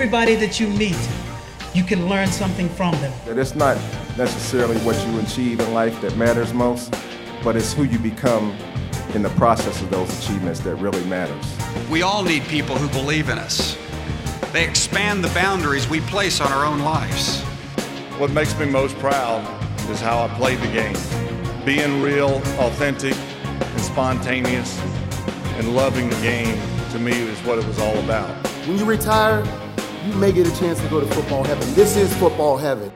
Everybody that you meet, you can learn something from them. It's not necessarily what you achieve in life that matters most, but it's who you become in the process of those achievements that really matters. We all need people who believe in us. They expand the boundaries we place on our own lives. What makes me most proud is how I played the game. Being real, authentic, and spontaneous, and loving the game to me is what it was all about. When you retire, you may get a chance to go to football heaven. This is football heaven.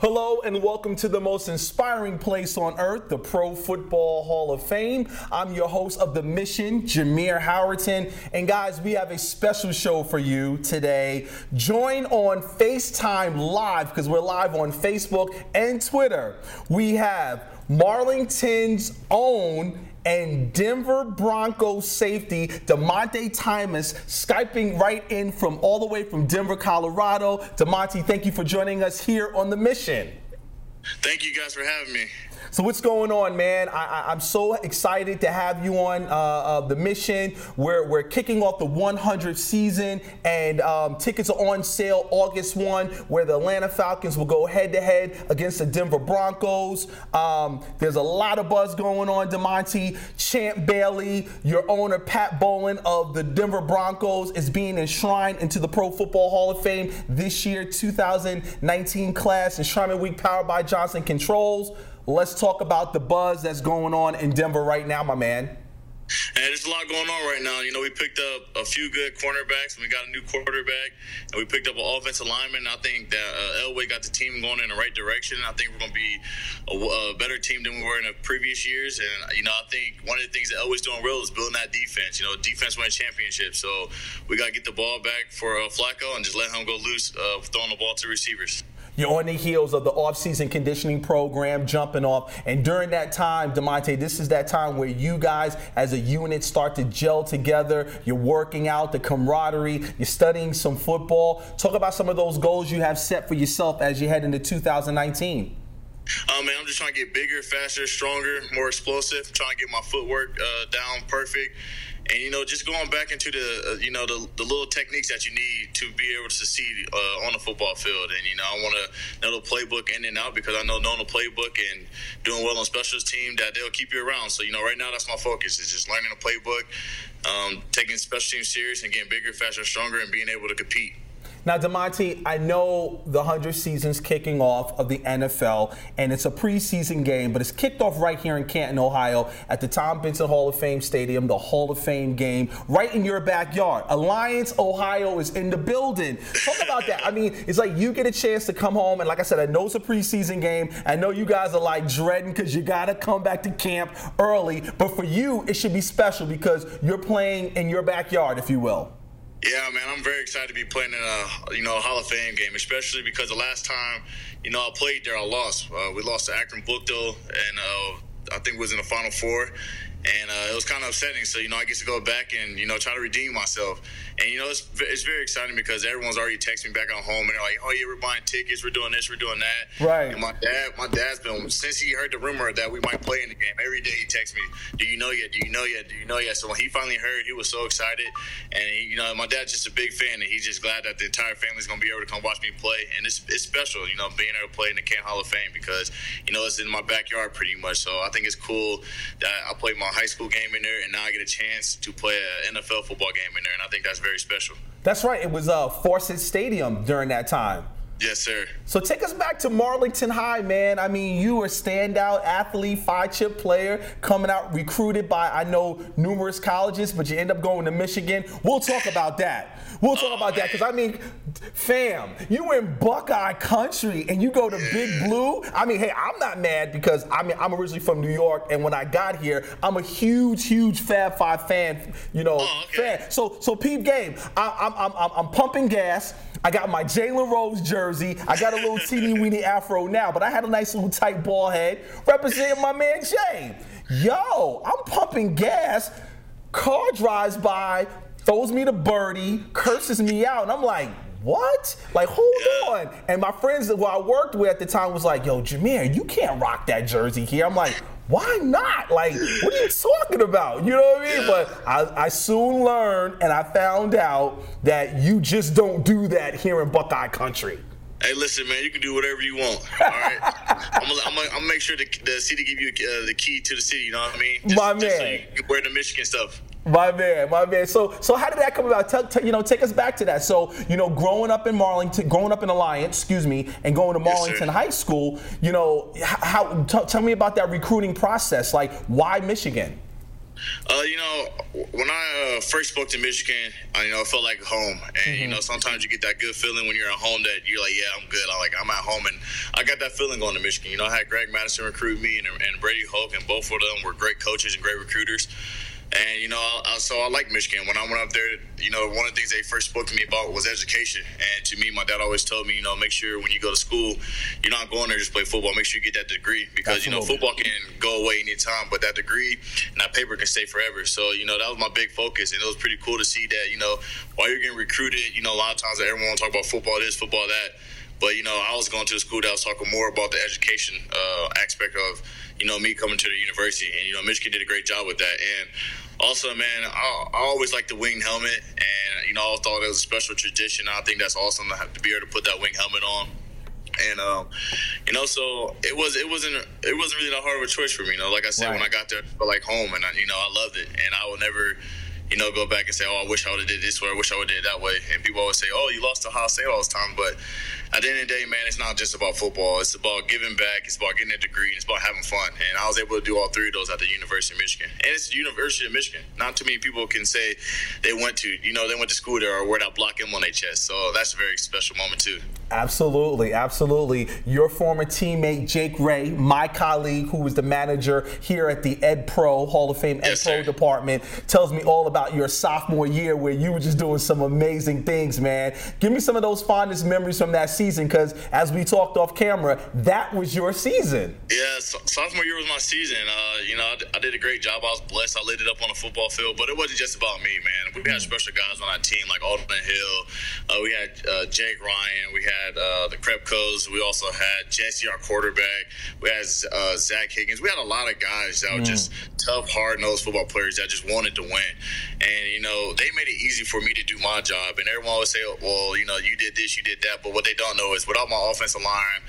Hello and welcome to the most inspiring place on earth, the Pro Football Hall of Fame. I'm your host of The Mission, Jameer Howerton. And guys, we have a special show for you today. Join on FaceTime Live, because we're live on Facebook and Twitter. We have Marlington's own and Denver Broncos safety Dymonte Thomas Skyping right in from all the way from Denver, Colorado. Dymonte, thank you for joining us here on the mission. Thank you guys for having me. So what's going on, man? I, am so excited to have you on uh, uh, the mission. We're, we're kicking off the 100th season, and um, tickets are on sale August 1, where the Atlanta Falcons will go head to head against the Denver Broncos. Um, there's a lot of buzz going on, Dymonte. Champ Bailey, your owner Pat Bowlen of the Denver Broncos, is being enshrined into the Pro Football Hall of Fame this year, 2019 class, enshrinement week powered by Johnson Controls. Let's talk about the buzz that's going on in Denver right now, my man. And there's a lot going on right now. You know, we picked up a few good cornerbacks, and we got a new quarterback, and we picked up an offensive lineman. I think that uh, Elway got the team going in the right direction. I think we're going to be a, a, better team than we were in the previous years. And you know, I think one of the things that Elway's doing real is building that defense. You know, defense wins championships, so we got to get the ball back for uh, Flacco and just let him go loose, uh, throwing the ball to receivers. You're on the heels of the off-season conditioning program jumping off. And during that time, Dymonte, this is that time where you guys as a unit start to gel together. You're working out the camaraderie. You're studying some football. Talk about some of those goals you have set for yourself as you head into 2019. Um, man, I'm just trying to get bigger, faster, stronger, more explosive. trying to get my footwork uh, down perfect and you know just going back into the uh, you know the, the little techniques that you need to be able to succeed uh, on the football field. And you know i want to know the playbook in and out because i know knowing the playbook and doing well on specials team that they'll keep you around. So you know right now that's my focus is just learning the playbook um, taking special teams serious and getting bigger faster stronger and being able to compete now, Dymonte, I know the 100 season's kicking off of the NFL, and it's a preseason game, but it's kicked off right here in Canton, Ohio, at the Tom Benson Hall of Fame Stadium, the Hall of Fame game, right in your backyard. Alliance, Ohio is in the building. Talk about that. I mean, it's like you get a chance to come home, and like I said, I know it's a preseason game. I know you guys are like dreading because you got to come back to camp early, but for you, it should be special because you're playing in your backyard, if you will. Yeah, man, I'm very excited to be playing in a you know a Hall of Fame game, especially because the last time you know I played there, I lost. Uh, we lost to Akron Brookdale, and uh, I think was in the Final Four and uh, it was kind of upsetting. So you know, I get to go back and you know try to redeem myself. And you know, it's, it's very exciting because everyone's already texting me back on home, and they're like, "Oh yeah, we're buying tickets, we're doing this, we're doing that." Right. And my dad, my dad's been since he heard the rumor that we might play in the game. Every day he texts me, "Do you know yet? Do you know yet? Do you know yet?" So when he finally heard, he was so excited. And he, you know, my dad's just a big fan, and he's just glad that the entire family's gonna be able to come watch me play. And it's it's special, you know, being able to play in the Kent Hall of Fame because you know it's in my backyard pretty much. So I think it's cool that I played my high school game in there, and now I get a chance to play an NFL football game in there, and I think that's very special. That's right. It was uh, Fawcett Stadium during that time. Yes, sir. So take us back to Marlington High, man. I mean, you were a standout athlete, five chip player, coming out recruited by I know numerous colleges, but you end up going to Michigan. We'll talk about that. We'll talk oh, about man. that because I mean, fam, you in Buckeye country and you go to yeah. Big Blue. I mean, hey, I'm not mad because I mean I'm originally from New York, and when I got here, I'm a huge, huge Fab Five fan. You know, oh, okay. fan. So, so peep game. I, I'm, I'm, I'm pumping gas. I got my Jalen Rose jersey. I got a little teeny weeny afro now, but I had a nice little tight ball head representing my man Jay. Yo, I'm pumping gas. Car drives by, throws me the birdie, curses me out, and I'm like, what? Like, hold on. And my friends that I worked with at the time was like, yo, Jameer, you can't rock that jersey here. I'm like, why not? Like, what are you talking about? You know what I mean? But I, I soon learned and I found out that you just don't do that here in Buckeye country. Hey, listen, man, you can do whatever you want. All right, I'm gonna, I'm gonna, I'm gonna make sure the, the city give you uh, the key to the city. You know what I mean? Just, My just so man. you can wear the Michigan stuff. My man, my man. So, so how did that come about? Tell, tell- you know, take us back to that. So, you know, growing up in Marlington, growing up in Alliance, excuse me, and going to Yes. Marlington High School. You know, how? T- tell me about that recruiting process. Like, why Michigan? Uh, you know, when I uh, first spoke to Michigan, I, you know, it felt like home. And you know, sometimes you get that good feeling when you're at home that you're like, yeah, I'm good. I'm like, I'm at home, and I got that feeling going to Michigan. You know, I had Greg Mattison recruit me, and, and Brady Hoke, and both of them were great coaches and great recruiters. And you know, I, I- so I like Michigan. When I went up there, you know, one of the things they first spoke to me about was education. And to me, my dad always told me, you know, make sure when you go to school, you're not going there just play football. Make sure you get that degree because you know football can go away anytime, but that degree and that paper can stay forever. So you know, that was my big focus, and it was pretty cool to see that. You know, while you're getting recruited, you know, a lot of times everyone want to talk about football this, football that. But you know, I was going to a school that was talking more about the education uh, aspect of you know me coming to the university, and you know, Michigan did a great job with that. And also, man, I, I always liked the winged helmet, and you know, I thought it was a special tradition. I think that's awesome to have to be able to put that winged helmet on. And um, you know, so it was it wasn't it wasn't really that hard of a choice for me. You know, like I said, when I got there, I felt like home, and I, you know, I loved it, and I will never. You know, go back and say, "Oh, I wish I would have did this way. I wish I would have did it that way." And people always say, "Oh, you lost to Ohio State all this time." But at the end of the day, man, it's not just about football. It's about giving back. It's about getting a degree. It's about having fun. And I was able to do all three of those at the University of Michigan. And it's the University of Michigan. Not too many people can say they went to, you know, they went to school there or wear that block M on their chest. So that's a very special moment too. Absolutely, absolutely. Your former teammate Jake Ray, my colleague, who was the manager here at the Ed Pro Hall of Fame Ed Yes, Pro sir. department, tells me all about your sophomore year where you were just doing some amazing things, man. Give me some of those fondest memories from that season, because as we talked off camera, that was your season. Yeah, so, sophomore year was my season. Uh, you know, I, d- I did a great job. I was blessed. I lit it up on the football field, but it wasn't just about me, man. We had special guys on our team like Alden Hill. Uh, we had uh, Jake Ryan. We had uh, the Krepkos. We also had Jesse, our quarterback. We had uh, Zach Higgins. We had a lot of guys that were just tough, hard nosed football players that just wanted to win. And, you know, they made it easy for me to do my job. And everyone would say, well, you know, you did this, you did that. But what they don't know is without my offensive line,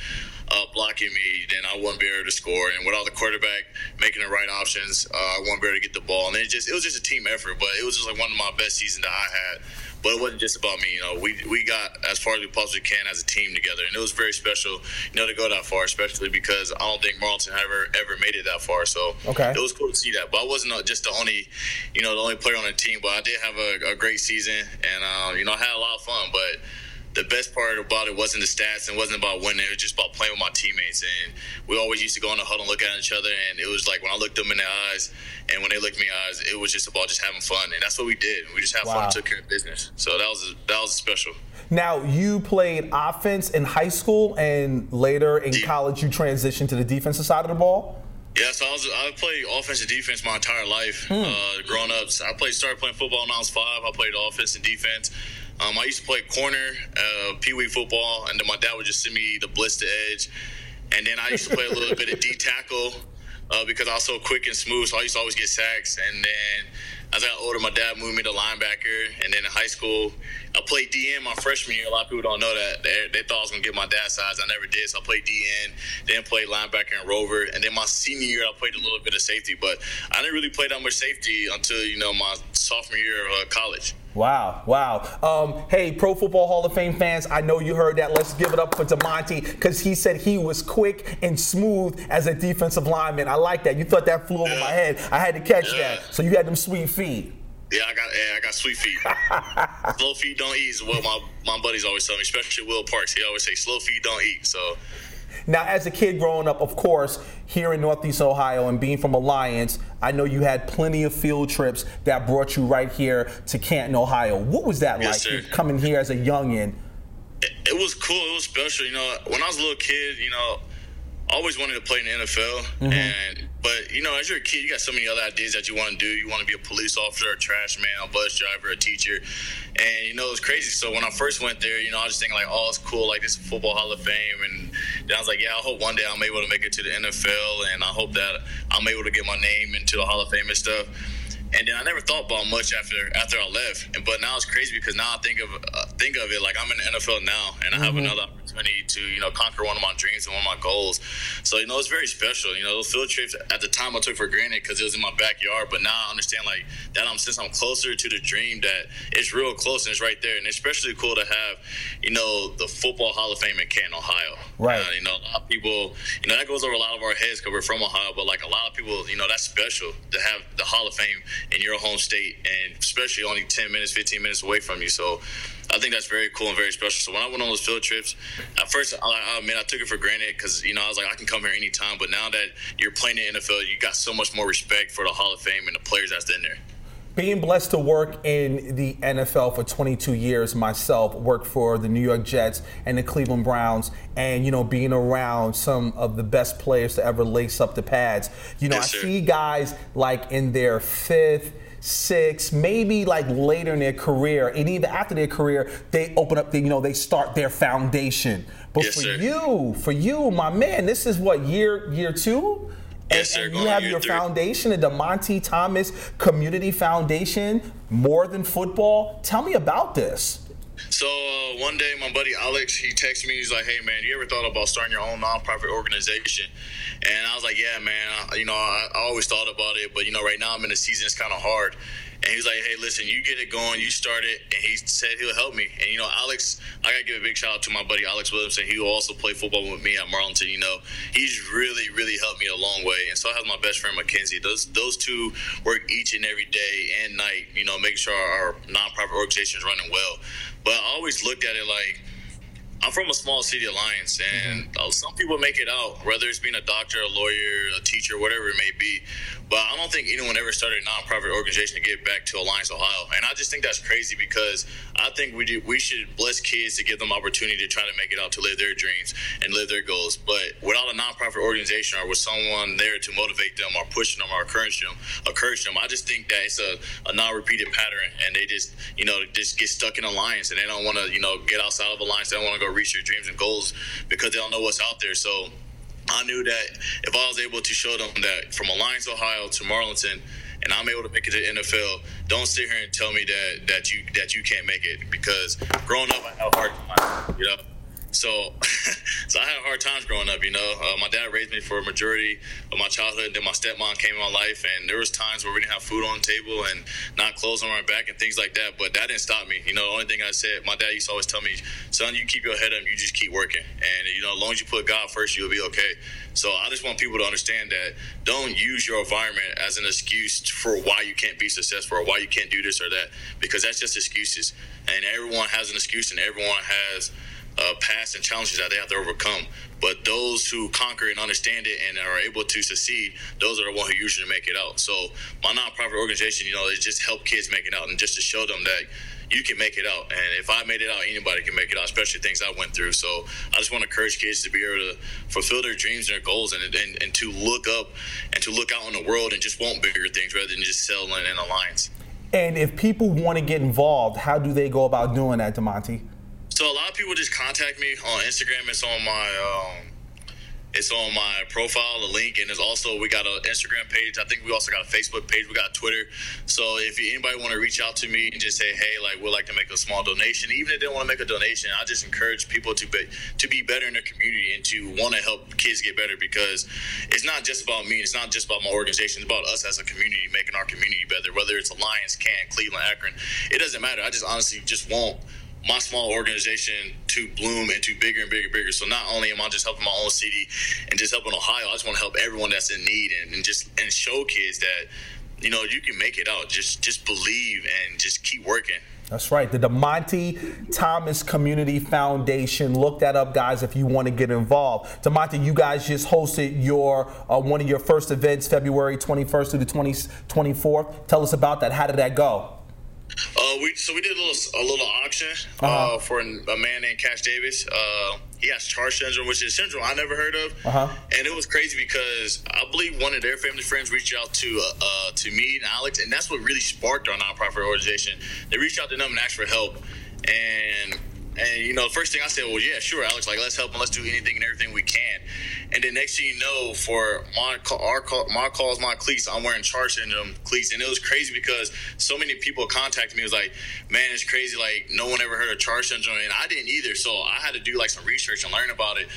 uh, blocking me, then I wouldn't be able to score. And without the quarterback making the right options, uh, I wouldn't be able to get the ball. And it just it was just a team effort, but it was just like one of my best seasons that I had. But it wasn't just about me, you know. We we got as far as we possibly can as a team together, and it was very special, you know, to go that far, especially because I don't think Marlington ever ever made it that far. So Okay. it was cool to see that. But I wasn't uh, just the only, you know, the only player on the team. But I did have a, a great season, and uh, you know, I had a lot of fun. But the best part about it wasn't the stats and wasn't about winning. It was just about playing with my teammates. And we always used to go in the huddle and look at each other. And it was like when I looked them in the eyes and when they looked me in the eyes, it was just about just having fun. And that's what we did. We just had fun Wow. and took care of business. So that was that was special. Now, you played offense in high school, and later in Yeah. college, you transitioned to the defensive side of the ball. Yeah, so I was I played offense and defense my entire life. Hmm. Uh, growing up, I played started playing football when I was five. I played offense and defense. Um, I used to play corner, uh, pee wee football, and then my dad would just send me the blitz to edge. And then I used to play a little bit of D tackle uh, because I was so quick and smooth. So I used to always get sacks. And then as I got older, my dad moved me to linebacker. And then in high school, I played DN my freshman year. A lot of people don't know that. They, they thought I was going to get my dad's size. I never did. So I played DN, then played linebacker and rover. And then my senior year, I played a little bit of safety. But I didn't really play that much safety until, you know, my sophomore year of uh, college. Wow, wow. Um, hey, Pro Football Hall of Fame fans, I know you heard that. Let's give it up for Dymonte because he said he was quick and smooth as a defensive lineman. I like that. You thought that flew over Yeah. my head. I had to catch Yeah. that. So you had them sweet feet. Yeah, I got yeah, I got sweet feet. slow feet don't eat is what my, my buddies always tell me, especially Will Parks. He always say slow feet don't eat. So Now, as a kid growing up, of course, here in Northeast Ohio and being from Alliance, I know you had plenty of field trips that brought you right here to Canton, Ohio. What was that Yes, like, sir. coming here as a youngin'? it, it was cool. It was special. You know, when I was a little kid, you know, I always wanted to play in the NFL. Mm-hmm. And but you know, as you're a kid, you got so many other ideas that you want to do. You want to be a police officer, a trash man, a bus driver, a teacher. And you know, it was crazy. So when I first went there, you know, I was just thinking like, oh, it's cool. Like this is football Hall of Fame, and And I was like, yeah, I hope one day I'm able to make it to the NFL, and I hope that I'm able to get my name into the Hall of Fame and stuff. And then I never thought about much after after I left. And but now it's crazy because now I think of uh, think of it like I'm in the NFL now, and I have Mm-hmm. another opportunity to you know conquer one of my dreams and one of my goals. So you know it's very special. You know those field trips at the time I took for granted because it was in my backyard, but now I understand like that I'm since I'm closer to the dream that it's real close and it's right there, and it's especially cool to have you know the Football Hall of Fame in Canton, Ohio. Right. Uh, you know a lot of people you know that goes over a lot of our heads because we're from Ohio, but like a lot of people you know that's special to have the Hall of Fame in your home state, and especially only 10 minutes, 15 minutes away from you. So I think that's very cool and very special. So when I went on those field trips, at first, I, I admit I took it for granted because you know I was like I can come here anytime. But now that you're playing in the NFL, you got so much more respect for the Hall of Fame and the players that's in there. Being blessed to work in the NFL for 22 years myself, worked for the New York Jets and the Cleveland Browns, and you know, being around some of the best players to ever lace up the pads. You know, Yes, I sir. see guys like in their fifth, sixth, maybe like later in their career, and even after their career, they open up, the, you know, they start their foundation. But Yes, for sir. you, for you, my man, this is what year year two. Yes, and, and you have your three. foundation, the Dymonte Thomas Community Foundation, more than football. Tell me about this. So uh, one day, my buddy Alex, he texted me. He's like, "Hey man, you ever thought about starting your own nonprofit organization?" And I was like, "Yeah, man. I, you know, I, I always thought about it, but you know, right now I'm in a season. It's kind of hard." And he was like, "Hey, listen, you get it going. You start it." And he said he'll help me. And you know, Alex, I gotta give a big shout out to my buddy Alex Williamson. He also play football with me at Marlington. You know, he's really, really helped me a long way. And so I have my best friend Mackenzie. Those those two work each and every day and night. You know, making sure our nonprofit organization is running well. But I always looked at it like I'm from a small city alliance, and uh, some people make it out, whether it's being a doctor, a lawyer, a teacher, whatever it may be. But I don't think anyone ever started a nonprofit organization to give back to Alliance Ohio, and I just think that's crazy because I think we do, we should bless kids to give them opportunity to try to make it out to live their dreams and live their goals. But without a nonprofit organization or with someone there to motivate them or push them or encourage them, encourage them, I just think that it's a, a non-repeated pattern, and they just you know just get stuck in alliance, and they don't want to you know get outside of alliance. They don't want to go reach your dreams and goals because they don't know what's out there. So I knew that if I was able to show them that from Alliance, Ohio to Marlington, and I'm able to make it to the NFL, don't sit here and tell me that that you that you can't make it because growing up I a hard time, you know. So, so I had hard times growing up. You know, uh, my dad raised me for a majority of my childhood. Then my stepmom came in my life, and there was times where we didn't have food on the table and not clothes on our back and things like that. But that didn't stop me. You know, the only thing I said, my dad used to always tell me, "Son, you keep your head up. You just keep working, and you know, as long as you put God first, you'll be okay." So I just want people to understand that don't use your environment as an excuse for why you can't be successful or why you can't do this or that because that's just excuses. And everyone has an excuse, and everyone has uh, past and challenges that they have to overcome. But those who conquer and understand it and are able to succeed, those are the ones who usually make it out. So my nonprofit organization, you know, is just help kids make it out and just to show them that you can make it out. And if I made it out, anybody can make it out, especially things I went through. So I just want to encourage kids to be able to fulfill their dreams and their goals and, and, and to look up and to look out in the world and just want bigger things rather than just settling in alliance. And if people want to get involved, how do they go about doing that, Dymonte? So a lot of people just contact me on Instagram. It's on my um, it's on my profile, the link, and it's also we got an Instagram page. I think we also got a Facebook page. We got Twitter. So if anybody want to reach out to me and just say, hey, like we'd like to make a small donation, even if they don't want to make a donation, I just encourage people to be to be better in their community and to want to help kids get better because it's not just about me. It's not just about my organization. It's about us as a community making our community better. Whether it's Alliance, Can, Cleveland, Akron, it doesn't matter. I just honestly just want my small organization to bloom and to bigger and bigger and bigger. So not only am I just helping my own city and just helping Ohio, I just want to help everyone that's in need and, and just and show kids that you know you can make it out. Just just believe and just keep working. That's right. The Dymonte Thomas Community Foundation. Look that up, guys, if you want to get involved. Dymonte, you guys just hosted your uh, one of your first events, February 21st through the 20, 24th. Tell us about that. How did that go? Uh, we so we did a little a little auction uh, Uh-huh. for an, a man named Cash Davis. Uh, he has Charge syndrome, which is a syndrome I never heard of, Uh-huh. and it was crazy because I believe one of their family friends reached out to uh, uh, to me and Alex, and that's what really sparked our nonprofit organization. They reached out to them and asked for help, and And you know, first thing I said, well, yeah, sure, Alex. Like, let's help and let's do anything and everything we can. And then next thing you know, for my our my calls, my cleats, I'm wearing charge syndrome cleats, and it was crazy because so many people contacted me. It was like, man, it's crazy. Like, no one ever heard of charge syndrome, and I didn't either. So I had to do like some research and learn about it.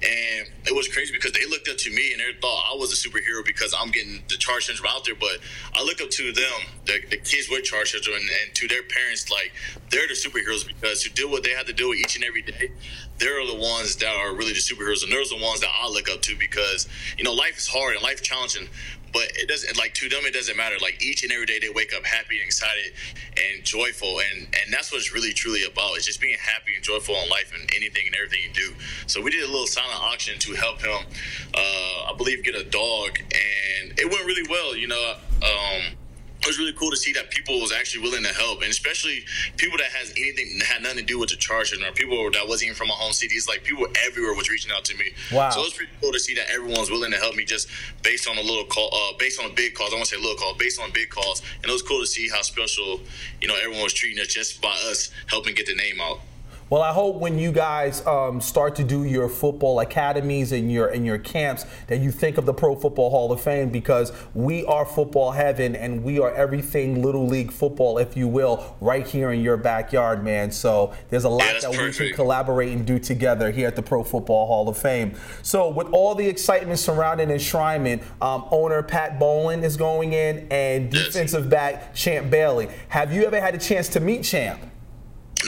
And it was crazy because they looked up to me and they thought I was a superhero because I'm getting the charge syndrome out there. But I look up to them, the, the kids with charge syndrome, and, and to their parents, like they're the superheroes because to do what they have to do each and every day, they're the ones that are really the superheroes, and they're the ones that I look up to because you know life is hard and life challenging but it doesn't like to them it doesn't matter. Like each and every day they wake up happy and excited and joyful and and that's what it's really truly about. It's just being happy and joyful in life and anything and everything you do. So we did a little silent auction to help him uh, i believe get a dog and it went really well you know um, was really cool to see that people was actually willing to help, and especially people that has anything that had nothing to do with the charge, or people that wasn't even from my home city. It's like people everywhere was reaching out to me. Wow! So it was pretty cool to see that everyone's willing to help me just based on a little call, uh, based on a big calls. I want to say little call, based on big calls, and it was cool to see how special you know everyone was treating us just by us helping get the name out. Well, I hope when you guys um, start to do your football academies and your and your camps that you think of the Pro Football Hall of Fame because we are football heaven and we are everything little league football, if you will, right here in your backyard, man. So there's a lot yeah, that perfect. we can collaborate and do together here at the Pro Football Hall of Fame. So with all the excitement surrounding enshrinement, um, owner Pat Bowlen is going in and defensive back Champ Bailey. Have you ever had a chance to meet Champ?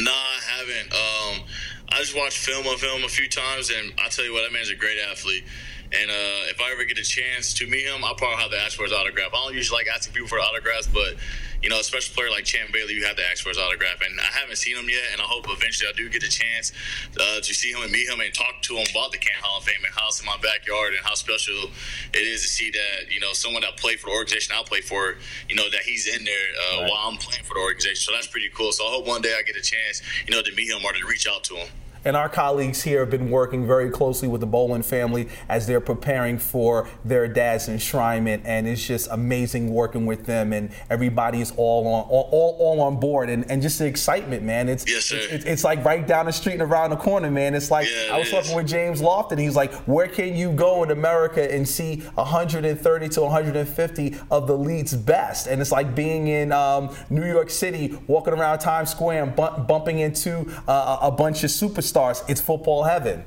No, I haven't. Um, I just watched film of him a few times, and I tell you what, that man's a great athlete. And uh, if I ever get a chance to meet him, I'll probably have to ask for his autograph. I don't usually like asking people for autographs, but you know, a special player like Champ Bailey, you have to ask for his autograph. And I haven't seen him yet, and I hope eventually I do get a chance uh, to see him and meet him and talk to him about the Canton Hall of Fame and how it's in my backyard and how special it is to see that you know someone that played for the organization I play for, you know, that he's in there uh, right. while I'm playing for the organization. So that's pretty cool. So I hope one day I get a chance, you know, to meet him or to reach out to him. And our colleagues here have been working very closely with the Bowlen family as they're preparing for their dad's enshrinement. And it's just amazing working with them. And everybody's all on all, all, all on board. And, and just the excitement, man. It's, yes, it's, it's like right down the street and around the corner, man. It's like yeah, I was talking with James Lofton. He's like, where can you go in America and see 130 to 150 of the league's best? And it's like being in um, New York City, walking around Times Square and bu- bumping into uh, a bunch of superstars stars. It's football heaven.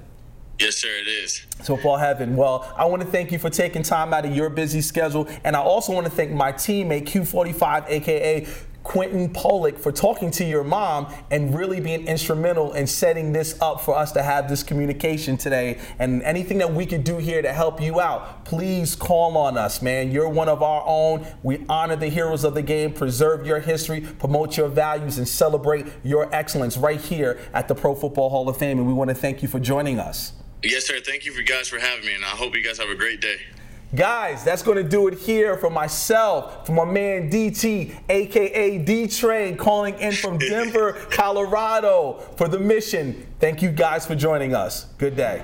Yes, sir, it is. Football heaven. Well, I want to thank you for taking time out of your busy schedule. And I also want to thank my teammate, Q45, aka Quentin Pollock for talking to your mom and really being instrumental in setting this up for us to have this communication today. And anything that we could do here to help you out, please call on us, man. You're one of our own. We honor the heroes of the game, preserve your history, promote your values, and celebrate your excellence right here at the Pro Football Hall of Fame. And we want to thank you for joining us. Yes, sir. Thank you for guys for having me, and I hope you guys have a great day. Guys, that's going to do it here for myself, for my man DT, aka D Train, calling in from Denver, Colorado for the mission. Thank you guys for joining us. Good day.